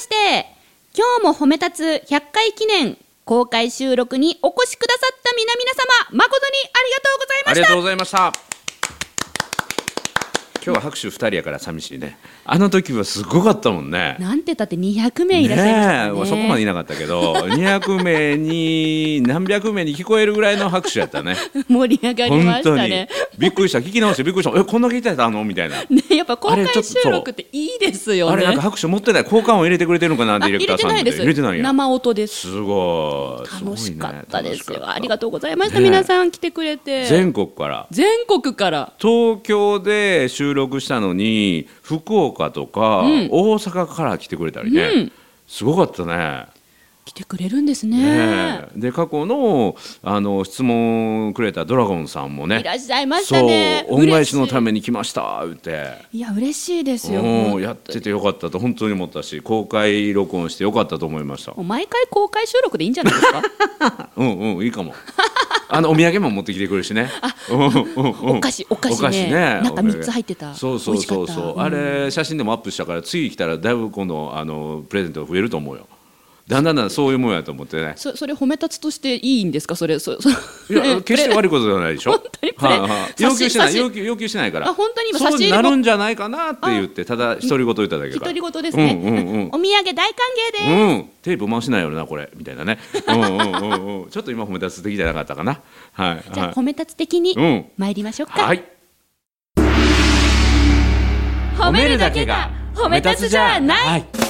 して、今日も褒め立つ100回記念公開収録にお越しくださった皆々様、誠にありがとうございましたありがとう。ございました。今日は拍手二人やから寂しいね。あの時はすごかったもんね。なんてたって200名いらっしゃいましたね。ねえそこまでいなかったけど、200名に何百名に聞こえるぐらいの拍手やったね。盛り上がりましたね。びっくりした聞き直してびっくりしたえこんだけいたの？みたいな。ね、やっぱ公開収録っていいですよね。あれなんか拍手持ってない？交換を入れてくれてるのかな？ディレクターさんあ入れてないです。生音です。すごい楽しかったですよ。ありがとうございました。ね皆さん来てくれて。全国から全国から。東京で収録したのに福岡とか、ん大阪から来てくれたりね、うんすごかったね。来てくれるんですね。ねえで過去のあの質問くれたドラゴンさんもねいらっしゃいましたね。そう恩返しのため。めに来ました言って。いや嬉しいですよ。うんやっててよかったと本当に思ったし公開録音してよかったと思いましたもう毎回公開収録でいいんじゃないですか？うんうんいいかも あのお土産も持ってきてくれるしね。お菓子お菓子ね。中三つ入ってた。そうそうそうそう、あれ写真でもアップしたから次来たらだいぶ今度あのプレゼントが増えると思うよだんだんだんそういうもんやと思ってね。そそれ褒め立つとしていいんですか？それそそいや決して悪いことではないでしょ？本当にはいはい。要求してない要求要求してないから。あ本当に今差しなるんじゃないかなって言ってただ独り言言っただけか。ら独り言ですね、うんうんうんお土産大歓迎です、うん、テープ回しないよなこれ。みたいなね。うんうんうんうん、ちょっと今褒め立つ的じゃなかったかな。はい。じゃあはい褒め立つ的にうん。参りましょうか、はい。褒めるだけが褒め立つじゃない。はい。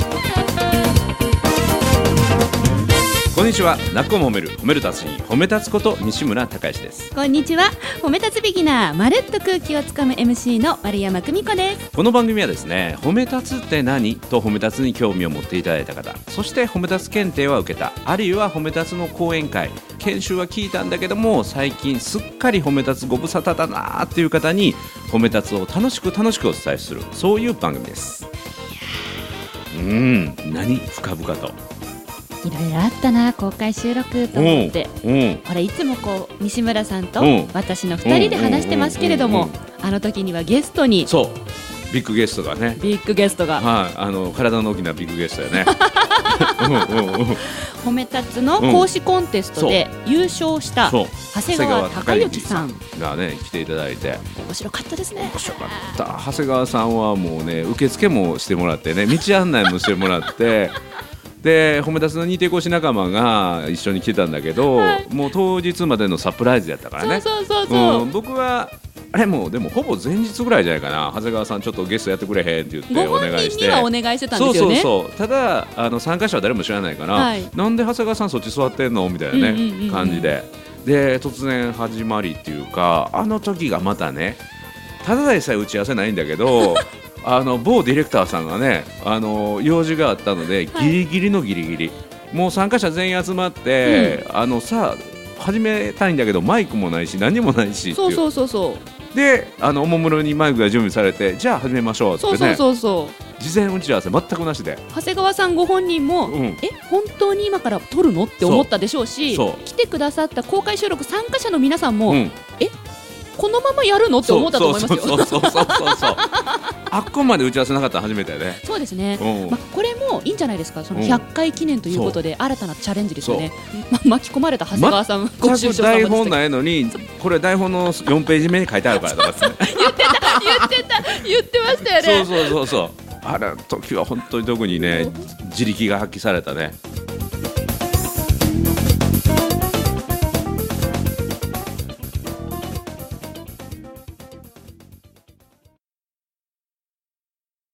こんにちは。なっこも褒める。褒める達人褒め立つこと西村孝之です。こんにちは。褒め立つビギナーまるっと空気をつかむ MC の丸山久美子です。この番組はですね、褒め立つって何？と褒め立つに興味を持っていただいた方、そして褒め立つ検定は受けた、あるいは褒め立つの講演会、研修は聞いたんだけども、最近すっかり褒め立つご無沙汰だなーっていう方に褒め立つを楽しく楽しくお伝えする、そういう番組です。うん、何？深々と。いろいろあったな公開収録と思って。うん、これいつもこう西村さんとうん。私の2人で話してますけれどもあの時にはゲストに。そう、ビッグゲストがね。ビッグゲストが。はい、あの体の大きなビッグゲストやね。褒め立つの講師コンテストで優勝した長谷川隆之さんがね来ていただいて。面白かったですね。面白かった。長谷川さんはもうね受付もしてもらってね道案内もしてもらってで褒め立つの認定講師仲間が一緒に来てたんだけど、もう当日までのサプライズやったからね。そうそうそうそう、ん、僕はあれもうでもほぼ前日ぐらいじゃないかな。長谷川さんちょっとゲストやってくれへんって言ってごお願いして。お願いしてたんですよね。そうそうそう。ただあの参加者は誰も知らないから、はい。なんで長谷川さんそっち座ってんのみたいなね、感じで。で突然始まりっていうかあの時がまたねただでさえ打ち合わせないんだけど あの某ディレクターさんがねあの用事があったのではい。ギリギリのギリギリ、もう参加者全員集まって、あのさあ始めたいんだけどマイクもないし何もないしそいう。うそうそうそう。であのおもむろにマイクが準備されてじゃあ始めましょうってね。そうそうそうそう。事前打ち合わせ全くなしで。長谷川さんご本人も、うん。え本当に今から撮るのって思ったでしょうし来てくださった公開収録参加者の皆さんも、うんこのままやるの？って思ったと思いますよ。あっこまで打ち合わせなかったの初めてやねそうですね、うん。まあ、これもいいんじゃないですか？そのうん。100回記念ということで新たなチャレンジですよね、ま、巻き込まれた長谷川さん、ご愁台本ないのにこれ台本の4ページ目に書いてあるからとかってね言ってた言ってましたよね。そうそうそうそう。あれ時は本当に特にね自力が発揮されたね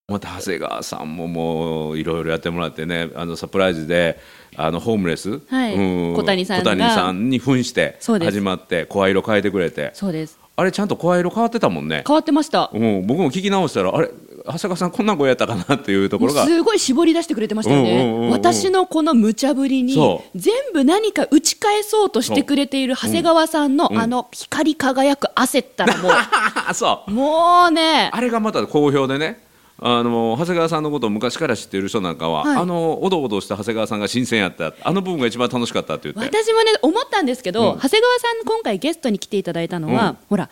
また長谷川さんももういろいろやってもらってねあのサプライズであのホームレス、はい。うん。小谷さんが。小谷さんに扮して始まって声色変えてくれて。そうです。あれちゃんと声色変わってたもんね。変わってました。うん、僕も聞き直したらあれ長谷川さんこんな声やったかなっていうところが。すごい絞り出してくれてましたよね、私のこの無茶ぶりにそ全部何か打ち返そうとしてくれている長谷川さんの、うん。あの光り輝く焦ったらもあ そうう。もうね。あれがまた好評でねあの長谷川さんのことを昔から知っている人なんかは、はい。あのおどおどした長谷川さんが新鮮やった。あの部分が一番楽しかったって言って。私もね思ったんですけど、うん。長谷川さん今回ゲストに来ていただいたのは、うん。ほら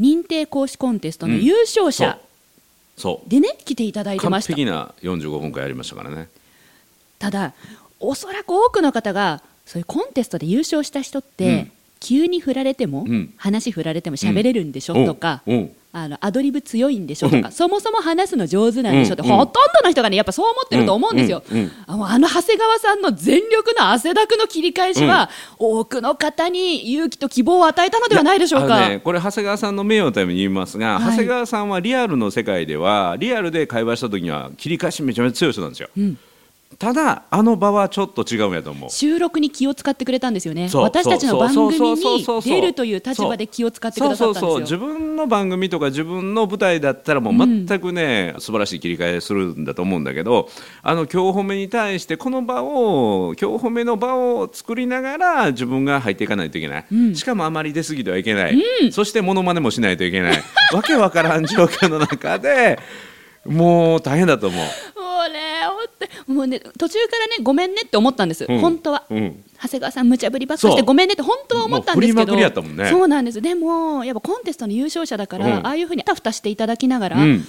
認定講師コンテストの優勝者そう。でね、来ていただいて完ました。璧な45分間やりましたからね。ただおそらく多くの方がそういうコンテストで優勝した人って、うん。急に振られても、うん。話振られても喋れるんでしょ、とか、うん。うんあのアドリブ強いんでしょとか、うん。そもそも話すの上手なんでしょって、うんほとんどの人がねやっぱそう思ってると思うんですよ。あの長谷川さんの全力の汗だくの切り返しは、多くの方に勇気と希望を与えたのではないでしょうか。ね、これ長谷川さんの名誉のために言いますが、はい。長谷川さんはリアルの世界ではリアルで会話した時には切り返しめちゃめちゃ強い人なんですよ、んただあの場はちょっと違うんやと思う。収録に気を使ってくれたんですよね。私たちの番組に出るという立場で気を使ってくださったんですよ。自分の番組とか自分の舞台だったらもう全くね、素晴らしい切り替えするんだと思うんだけどあの今日褒めに対してこの場を今日褒めの場を作りながら自分が入っていかないといけない、ん。しかもあまり出過ぎてはいけない、そしてモノマネもしないといけない。わけわからん状況の中でもう大変だと思う。もうね、ほんともうね、途中からね、ごめんねって思ったんです、うん。本当は。うん。長谷川さん、無茶ぶりばっかりしてごめんねって本当は思ったんですけど、もう振りまくりやったもんね。そうなんです、でも、やっぱコンテストの優勝者だから、うん。ああいうふうにあたふたしていただきながら、うん。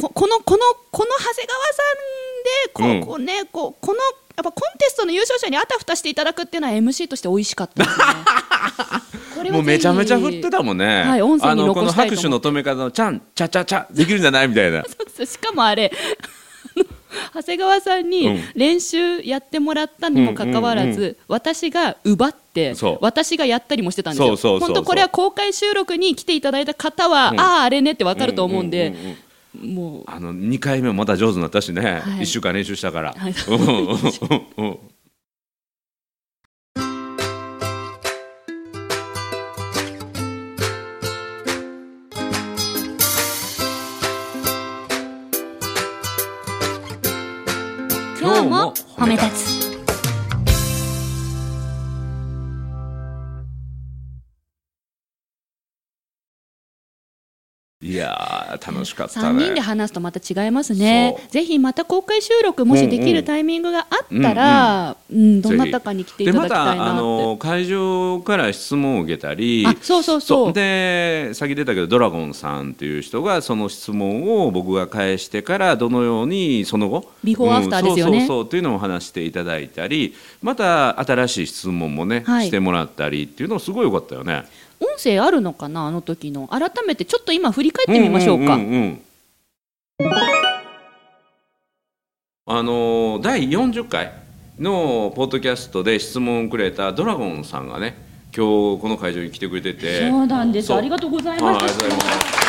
こ このこのこの長谷川さんでこ,、こうね、こうこのやっぱコンテストの優勝者にあたふたしていただくっていうのは MC として美味しかったですね。もうめちゃめちゃ振ってたもんね。はい音声に残したいと思拍手の止め方のちゃんちゃちゃちゃできるんじゃないみたいな。しかもあれ長谷川さんうにん。練習やってもらったにもかかわらず、私が奪って私がやったりもしてたんですよ。本当これは公開収録に来ていただいた方は、うん。あああれねってわかると思うんで、もう。あの2回目もまた上手になったしね、はい。1週間練習したから。はい褒め立つ。いやー楽しかった3ね。人で話すとまた違いますね。ぜひまた公開収録もしできるタイミングがあったら、うんどなたかに来ていただきたいなって、の会場から質問を受けたりあそうそうそう。で先出たけどドラゴンさんっていう人がその質問を僕が返してからどのようにその後ビフォーアフターですよね。うんそうそうそうっていうのを話していただいたりまた新しい質問もね、はい。してもらったりっていうのすごい良かったよね。音声あるのかなあの時の。改めてちょっと今振り返ってみましょうか、んんうんあの第40回のポッドキャストで質問をくれたドラゴンさんがね今日この会場に来てくれてて。そうなんです。ありがとうございますりがとうございます。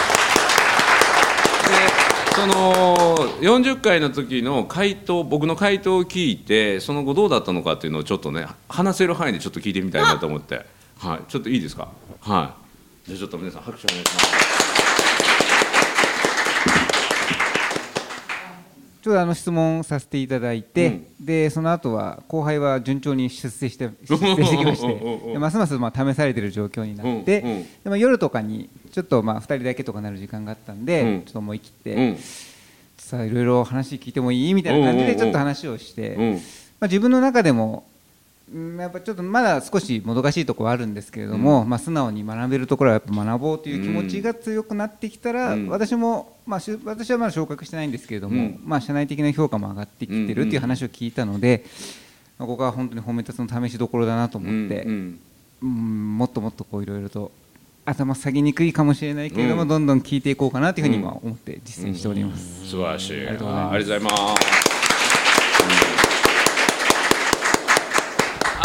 でその40回の時の回答僕の回答を聞いてその後どうだったのかっていうのをちょっとね話せる範囲でちょっと聞いてみたいなと思ってはい。ちょっといいですか？はい。じゃあちょっと皆さん拍手お願いします。ちょうどあの質問させていただいて、でその後は後輩は順調に出世して 出世してきましうんうん。うんうんてでますますまあ試されている状況になって、うん。うん。でまあ夜とかにちょっとまあ2人だけとかなる時間があったんで、うん。ちょっと思い切って、うん。さあいろいろ話聞いてもいい？みたいな感じうんうんうんでちょっと話をして、うん。まあ、自分の中でもうんやっぱちょっとまだ少しもどかしいところはあるんですけれども、まあ、素直に学べるところはやっぱ学ぼうという気持ちが強くなってきたら、うん。私も、まあ、私はまだ昇格してないんですけれども、うん。まあ、社内的な評価も上がってきてるっていう話を聞いたので、まあ、ここは本当に褒め立つの試しどころだなと思って、うんうん。もっともっとこういろいろと頭下げにくいかもしれないけれども、うん。どんどん聞いていこうかなというふうに今思って実践しております。素晴らしい。ありりがとうございますがとうございます。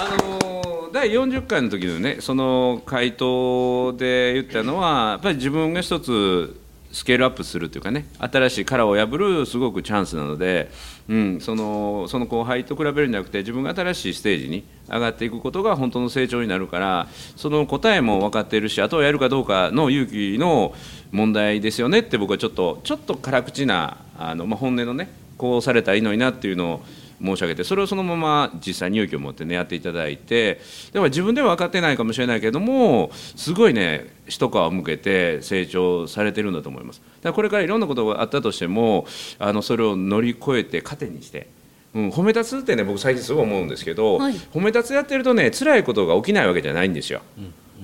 あ第40回の時のねその回答で言ったのはやっぱり自分が一つスケールアップするというかね新しい殻を破るすごくチャンスなので、うん、そのその後輩と比べるんじゃなくて自分が新しいステージに上がっていくことが本当の成長になるからその答えも分かっているしあとはやるかどうかの勇気の問題ですよねって僕はちょっとちょっと辛口なあの、まあ、本音のねこうされたらいいのになっていうのを申し上げてそれをそのまま実際に勇気を持ってねやっていただいてだから自分では分かってないかもしれないけどもすごいね一皮向けて成長されてるんだと思いますだからこれからいろんなことがあったとしてもあのそれを乗り越えて糧にして。うん、褒め立つってね僕最近すごい思うんですけど、はい褒め立つやってるとね辛いことが起きないわけじゃないんですよ。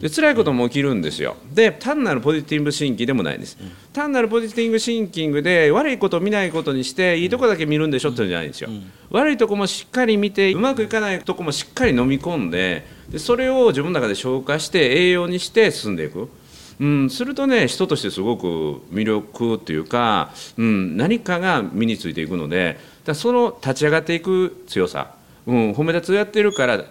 で辛いことも起きるんですよ。で単なるポジティブシンキングでもないんです、単なるポジティブシンキングで悪いことを見ないことにしていいとこだけ見るんでしょっていうんじゃないんですよ、悪いとこもしっかり見てうまくいかないとこもしっかり飲み込んででそれを自分の中で消化して栄養にして進んでいく。うん、するとね人としてすごく魅力っていうか、うん、何かが身についていくのでだその立ち上がっていく強さ、うん、褒め立つやってるから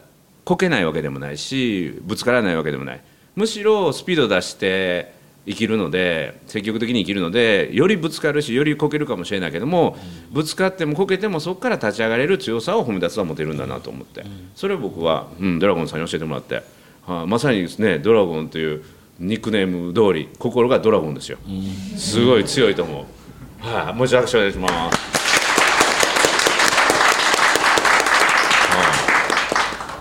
こけないわけでもないしぶつからないわけでもない。むしろスピード出して生きるので積極的に生きるのでよりぶつかるしよりこけるかもしれないけども、ぶつかってもこけてもそこから立ち上がれる強さを褒め立つは持てるんだなと思って、それを僕は、うん、ドラゴンさんに教えてもらって、はいまさにですねドラゴンというニックネーム通り心がドラゴンですよ、すごい強いと思う、はい、もう一度拍手お願いします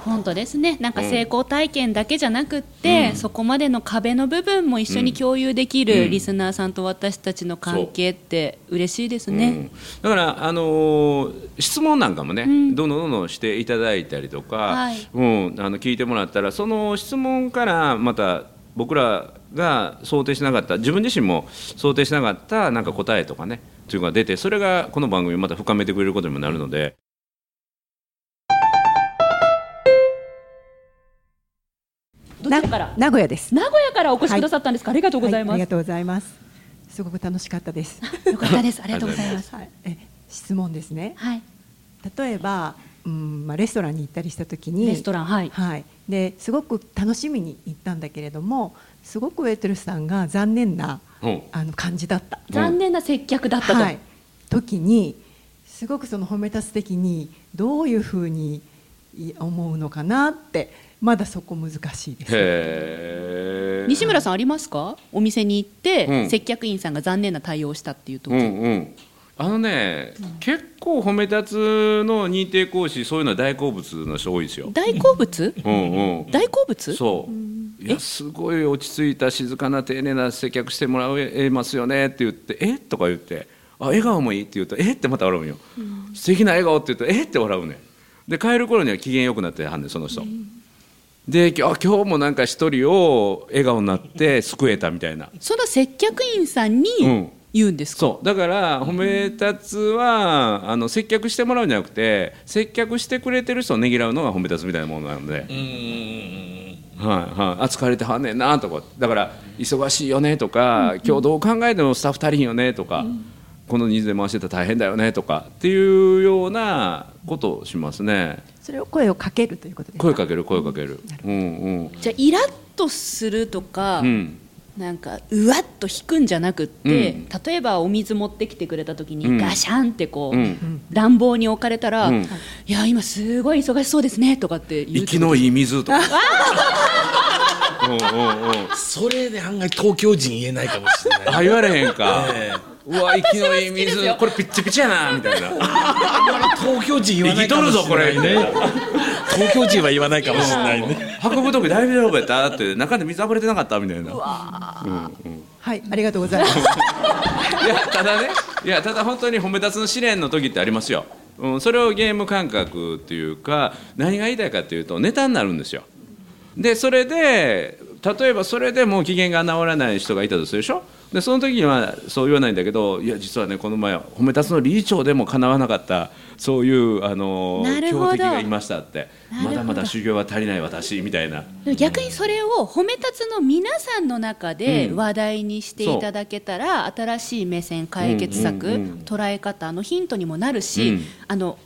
本当ですね。なんか成功体験だけじゃなくって、そこまでの壁の部分も一緒に共有できるリスナーさんと私たちの関係って嬉しいですね、うん。だから、あのー質問なんかもね、ん。どんどんどんどんしていただいたりとか、はい。うん、あの聞いてもらったらその質問からまた僕らが想定しなかった自分自身も想定しなかったなんか答えとかねというのが出てそれがこの番組をまた深めてくれることにもなるので。名古屋です。名古屋からお越しくださったんですか、ありがとうございます、はありがとうございます。すごく楽しかったです。よかったですありがとうございますはい、え質問ですね。はい例えば、うん、まあレストランに行ったりした時に、レストランはいはい。ですごく楽しみに行ったんだけれども、すごくウェイトレスさんが残念なうんあの感じだった。残念な接客だったと、はい。時にすごくその褒め立つ的にどういうふうにい思うのかなってまだそこ難しいです。西村さんありますか？お店に行って、うん。接客員さんが残念な対応をしたっていう時、うんうん。あのね、結構褒め立つの認定講師そういうのは大好物の人多いですよ。大好物？うんうん。大好物？そう。いやすごい落ち着いた静かな丁寧な接客してもらえますよねって言って「え？とか言って「あ笑顔もいい」って言うと「え？っ?」てまた笑うんよ、素敵な笑顔って言うと「え？っ?」て笑うねで帰る頃には機嫌よくなってはんねんその人、で今日今日もなんか一人を笑顔になって救えたみたいな。その接客員さんにうん。言うんですか、そう。だから褒め立つはあの接客してもらうんじゃなくて接客してくれてる人をねぎらうのが褒め立つみたいなものなので、はいはい、あ疲れてはんねんなとか。だから忙しいよねとか、今日どう考えてもスタッフ足りんよねとか、この人数で回してたら大変だよねとかっていうようなことをしますね。それを声をかけるということですか？声かける声かける、うんうん。じゃあイラッとするとか、うん。なんかうわっと引くんじゃなくって、うん。例えばお水持ってきてくれた時に、うん。ガシャンってこう、うん。乱暴に置かれたら、うん。いや今すごい忙しそうですねとかって言う息のいい水とか。うんうんうん。それで案外東京人言えないかもしれない。あ言われへんか、えうわ息のいい水。これピッチピチやな みたいな。東京人言わないかもしれないね。東京人は言わないかもしれないね。運ぶ時大丈夫やった。って中で水溢れてなかったみたいな。はい、ありがとうございます。いやただねいやただ本当に褒め立つの試練の時ってありますよ、うん、それをゲーム感覚っていうか何が言いたいかっていうとネタになるんですよ。でそれで例えばそれでもう機嫌が治らない人がいたとするでしょ？でその時にはそう言わないんだけどいや実はねこの前褒め立つの理事長でもかなわなかったそういうあの強敵がいましたって。まだまだ修行は足りない私みたいな。逆にそれを褒め立つの皆さんの中でうん。話題にしていただけたら、新しい目線解決策、うんうんうん。捉え方のヒントにもなるし、うん。あの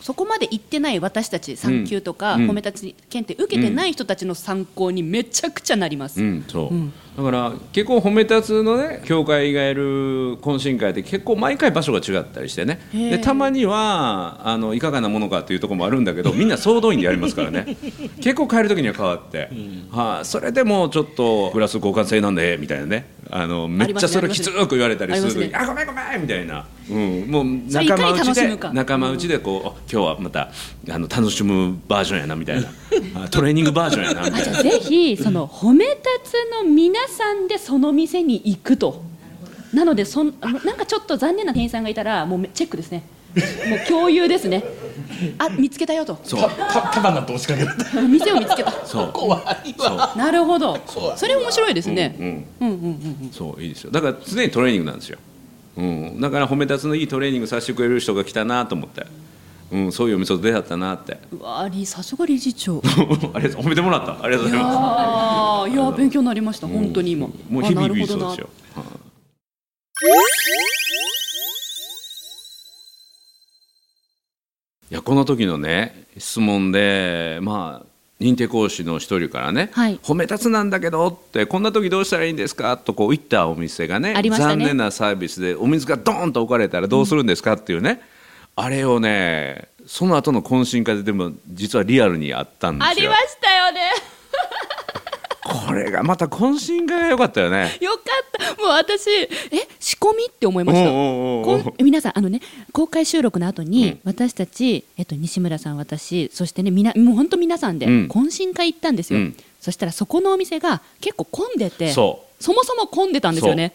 そこまで行ってない私たち産休とか、うん。褒め立つ検定受けてない人たちの参考にめちゃくちゃなります。うん、そう、うん。だから結構褒め立つのね教会がやる懇親会って結構毎回場所が違ったりしてね。でたまにはあのいかがなものかっていうところもあるんだけど みんな総動員でやりますからね。結構帰る時には変わって、はいそれでもちょっとグラス交換制なんでみたいなねあのめっちゃそれきつく言われたりする時に「あごめんごめん」みたいな、うん、もう仲間内で仲間内でこうあ今日はまたあの楽しむバージョンやなみたいな。あトレーニングバージョンやなみたいな。じゃあぜひその 褒め立つの皆さんでその店に行くと。なのでそんなんかちょっと残念な店員さんがいたらもうめチェックですねもう共有ですね。あ見つけたよと。そう。た束なって押しかけた。店を見つけた。そう。怖いわ。なるほど。そう。それ面白いですね、うんうん。うんうんそういいですよ。だから常にトレーニングなんですよ、うん、だから褒め立つのいいトレーニングさせてくれる人が来たなと思って、うん、そういうお店と出会ったなって。うわりさすが理事長。ありがとう。褒めてもらった。ありがとうございます。ああいや勉強になりました。本当に今。もう日々あなるほどな。そうですよ、いいやこの時のね質問でまあ認定講師の一人からね、はい。褒め立つなんだけどってこんな時どうしたらいいんですか？とこう言ったお店がねね。残念なサービスでお水がドーンと置かれたらどうするんですかっていうね、あれをねその後の懇親会ででも実はリアルにあったんですよ。ありましたよねこれがまた懇親会が良かったよね。よかった。もう私え仕込みって思いました。こん皆さんあのね公開収録の後に、うん。私たち、えっと、西村さん私そしてねみなもう本当皆さんでうん。懇親会行ったんですよ、うん。そしたらそこのお店が結構混んでてそもそも混んでたんですよね。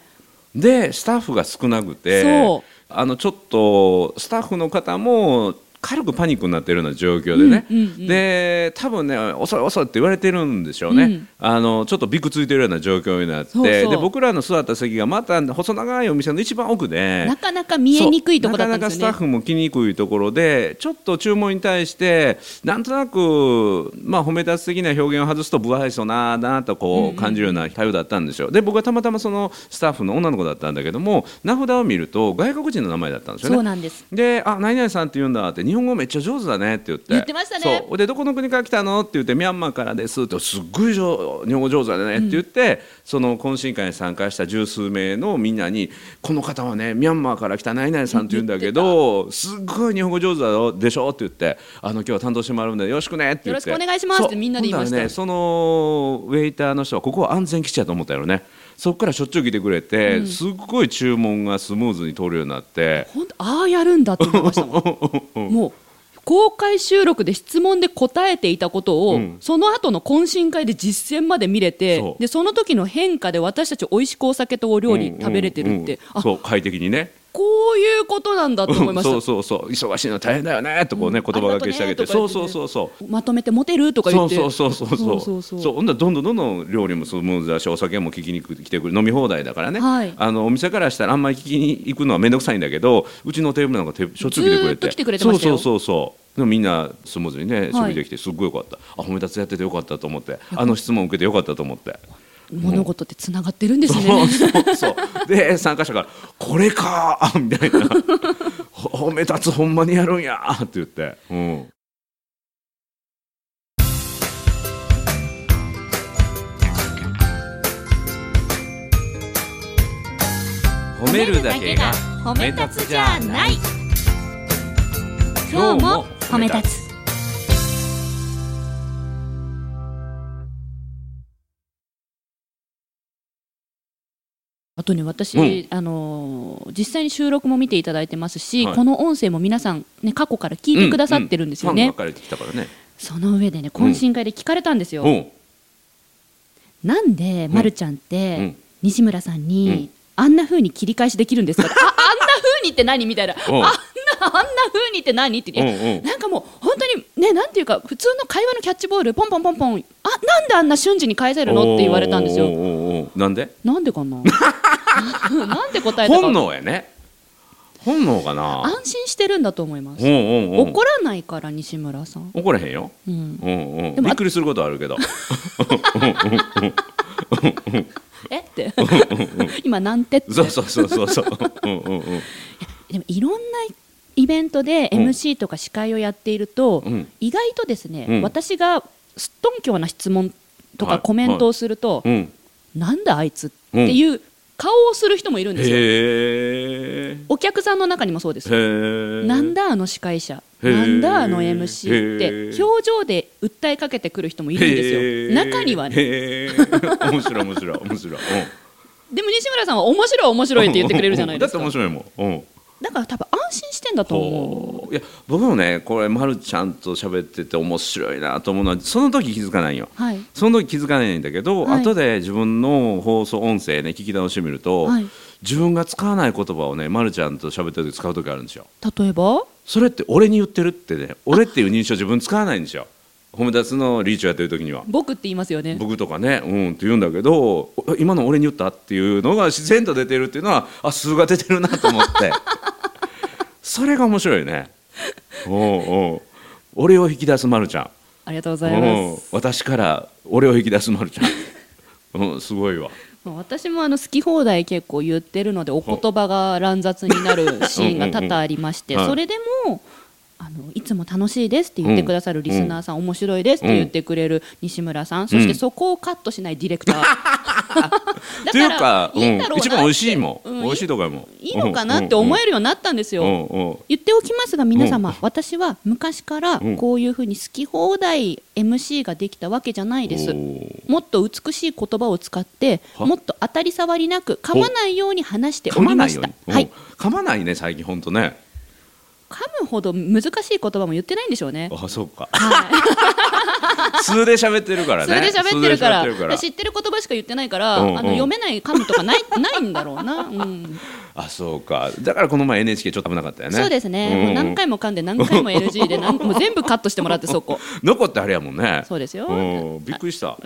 でスタッフが少なくてあのちょっとスタッフの方も軽くパニックになってるような状況でね、うんうんうん。で多分ね遅い遅いって言われてるんでしょうね、うん。あのちょっとびくついてるような状況になって。で僕らの座った席がまた細長いお店の一番奥で。なかなか見えにくいところね。なかなかスタッフも来にくいところでちょっと注文に対してなんとなく、まあ、褒め立つ的な表現を外すと不愛想ななとこう感じるような対応だったんですよで僕はたまたまそのスタッフの女の子だったんだけども名札を見ると外国人の名前だったんですよね。そうなんです。で「あ何々さんって言うんだ」って「日本語めっちゃ上手だね」って言って。言ってましたね。そう。でどこの国から来たのって言って「ミャンマーからです」って「すっごい上日本語上手だね」って言って、その懇親会に参加した十数名のみんなに「この方はねミャンマーから来た何々さんって言うんだけどすっごい日本語上手だよでしょ」って言って「あの今日は担当してもらうんでよろしくね」って言って。よろしくお願いしますってみんなで言いましたねそのウェイターの人はここは安全基地やと思ったよねそこからしょっちゅう来てくれて、すっごい注文がスムーズに通るようになって。本当ああやるんだって思いましたも ん。もう公開収録で質問で答えていたことを、うん。その後の懇親会で実践まで見れてそう。でその時の変化で私たち美味しくお酒とお料理食べれてるって、うん。うん。あ。そう快適にねこういうことなんだと思いました、うん、そうそうそう。忙しいの大変だよね。とこうね、うん、言葉がけしてあげて,、そうそうそうそう。まとめてモテるとか言って。そうそうそうそうそう。そうほんだどんどんどんどん料理もスムーズだしお酒も聞きに来てくる飲み放題だからね、はい、あのお店からしたらあんまり聞きに行くのは面倒くさいんだけどうちのテーブルなんかしょっちゅう来てくれて来てくれてましたそうそうそう。そうみんなスムーズにね処理できてすっごいよかった、あ褒め立つやっててよかったと思って。あの質問受けてよかったと思って。物事ってつながってるんですそうね。そうそう。で参加者から「これか! 」みたいな「ほ褒め立つほんまにやるんや!」って言って、うん、褒めるだけが褒め立つじゃない。今日も褒め立つあとね私、うん。あのー実際に収録も見ていただいてますし、はい。この音声も皆さん、ね、過去から聞いてくださってるんですよね、うん。うん。ファンが分かれてきたからね。その上でね懇親会で聞かれたんですよ、おう。なんで、ま、るちゃんって、うん。西村さんに、うん。あんな風に切り返しできるんですか？ああんな風にって何？みたいな。あんなあんな風にって何？って、なんかもう本当にねなんていうか普通の会話のキャッチボールポンポンポンポンあなんであんな瞬時に返せるの？って言われたんですよ。なんで？なんでかな？なんで答えたか。本能やね。本能かな。安心してるんだと思います。おうおうおう怒らないから西村さん、怒らへんよ。うん、うんうん。でもびっくりすることはあるけど。えって。今なんてって。そうそうそうそうそう。うんうんうん。でもいろんなイベントでうん。MC とか司会をやっていると、うん。意外とですね、うん。私がすっとんきょうな質問とはいかコメントをすると、うん。なんだあいつっていう顔をする人もいるんですよ、お客さんの中にもそうですなんだあの司会者。なんだあの MC って。表情で訴えかけてくる人もいるんですよ。中にはね。ね 面白い面白い面白い、でも西村さんは面白い面白いって言ってくれるじゃないですか。だって面白いもん、だから多分安心してんだと思う。いや僕もねこれ、ま、るちゃんと喋ってて面白いなと思うのはその時気づかないよ。はい。その時気づかないんだけど、はい。後で自分の放送音声ね聞き直してみると、はい。自分が使わない言葉をね、ま、るちゃんと喋ってる時使う時あるんですよ。例えば？それって俺に言ってるってね俺っていう認証自分使わないんですよ褒め立つのリーチをやってる時には。僕って言いますよね。僕とかね。うん。って言うんだけどお今の俺に言ったっていうのが自然と出てるっていうのはあ数が出てるなと思って。それが面白いね。おうおう。俺を引き出すまるちゃん。ありがとうございます。う。ん私から俺を引き出すまるちゃん、うん、すごいわ。まあ私もあの好き放題結構言ってるのでお言葉が乱雑になるシーンが多々ありましてそれでもあのいつも楽しいですって言ってくださるリスナーさん、面白いですって言ってくれる西村さん、そしてそこをカットしないディレクター。だ っていうか、いいん一番美味しいもん、うん美味しいとかもいいのかなって思えるようになったんですよ、言っておきますが皆様、私は昔からうん。こういうふうに好き放題 MC ができたわけじゃないです、もっと美しい言葉を使っては？もっと当たり障りなく噛まないように話しておりました。はい。うん。噛まないね最近ほんとね噛むほど難しい言葉も言ってないんでしょうね。あそうか。はい。数で喋ってるからね。それで喋ってるから。数で喋ってる知ってる言葉しか言ってないから、うんうん。あの読めない噛むとかない ないんだろうな、うん、あそうか。だからこの前 NHK ちょっと危なかったよね。そうですね、んん。もう何回も噛んで何回も NG でなんもう全部カットしてもらってそこ。残ってあれやもんね。そうですよ。うん。びっくりした。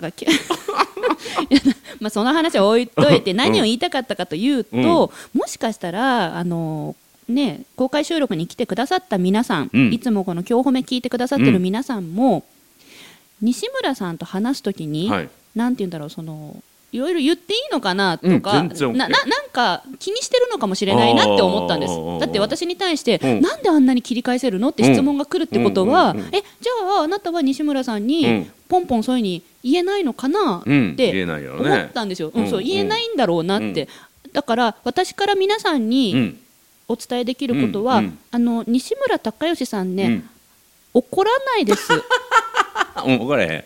まあその話は置いといて何を言いたかったかというと、うん。もしかしたらあのね公開収録に来てくださった皆さん、うん。いつもこの今日褒め聞いてくださってる皆さんも、西村さんと話すときに、はい。なんて言うんだろうそのいろいろ言っていいのかなとか、うんなななんか気にしてるのかもしれないなって思ったんです。だって私に対して、うん。なんであんなに切り返せるのって質問が来るってことは、うんうんうんうん。えじゃああなたは西村さんに、うん。ポンポンそういうふうに言えないのかなうん。って思ったんですよ、うんそううん言えないんだろうなって、だから私から皆さんうにんお伝えできることは、うんうん。あの西村孝義さんね、うん。怒らないです。あ うん分からへん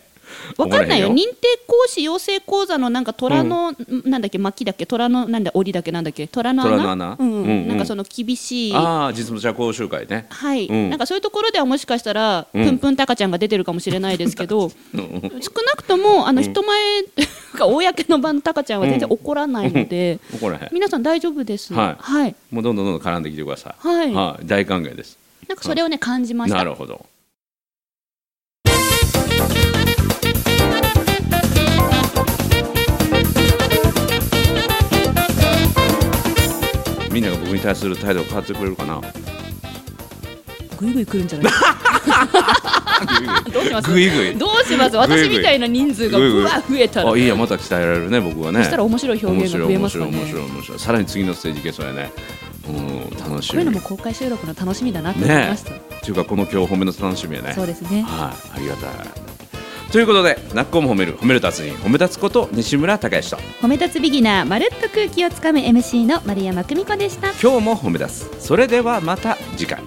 わかんないよ。分認定講師養成講座のなんか虎の、なんだっけ巻だっけ？虎のなんだ檻だっけなんだっけ？虎の穴虎の穴？うんうん。うんうん。なんかその厳しい。ああ実務者講習会ね。はい、うん。なんかそういうところではもしかしたら、うん。ぷんぷんたかちゃんが出てるかもしれないですけど うん。うん少なくともあの人前が公の場のたかちゃんは全然怒らないので、怒らへん。皆さん大丈夫です。はい。はい、もうどんどんどんどん絡んできてください。はい。大歓迎です。なんかそれをね感じました。なるほど対する態度が変わってくれるかな？ぐいぐい来るんじゃない？どうします？ぐいぐいどうします？私みたいな人数がぐわ増えたら。あいいやまた鍛えられるね僕はね。そしたら面白い表現が増えますかね。面白い面白いさらに次のステージいけそうやね。うん楽しみ。こういうのも公開収録の楽しみだなって思いまねした、っていうかこの今日褒めの楽しみやね。そうですね。はいありがたいということで「なっこも褒める褒める達人褒め立つこと西村孝之と。褒め立つビギナーまるっと空気をつかむ MC の丸山久美子でした。今日も褒め立つ。それではまた次回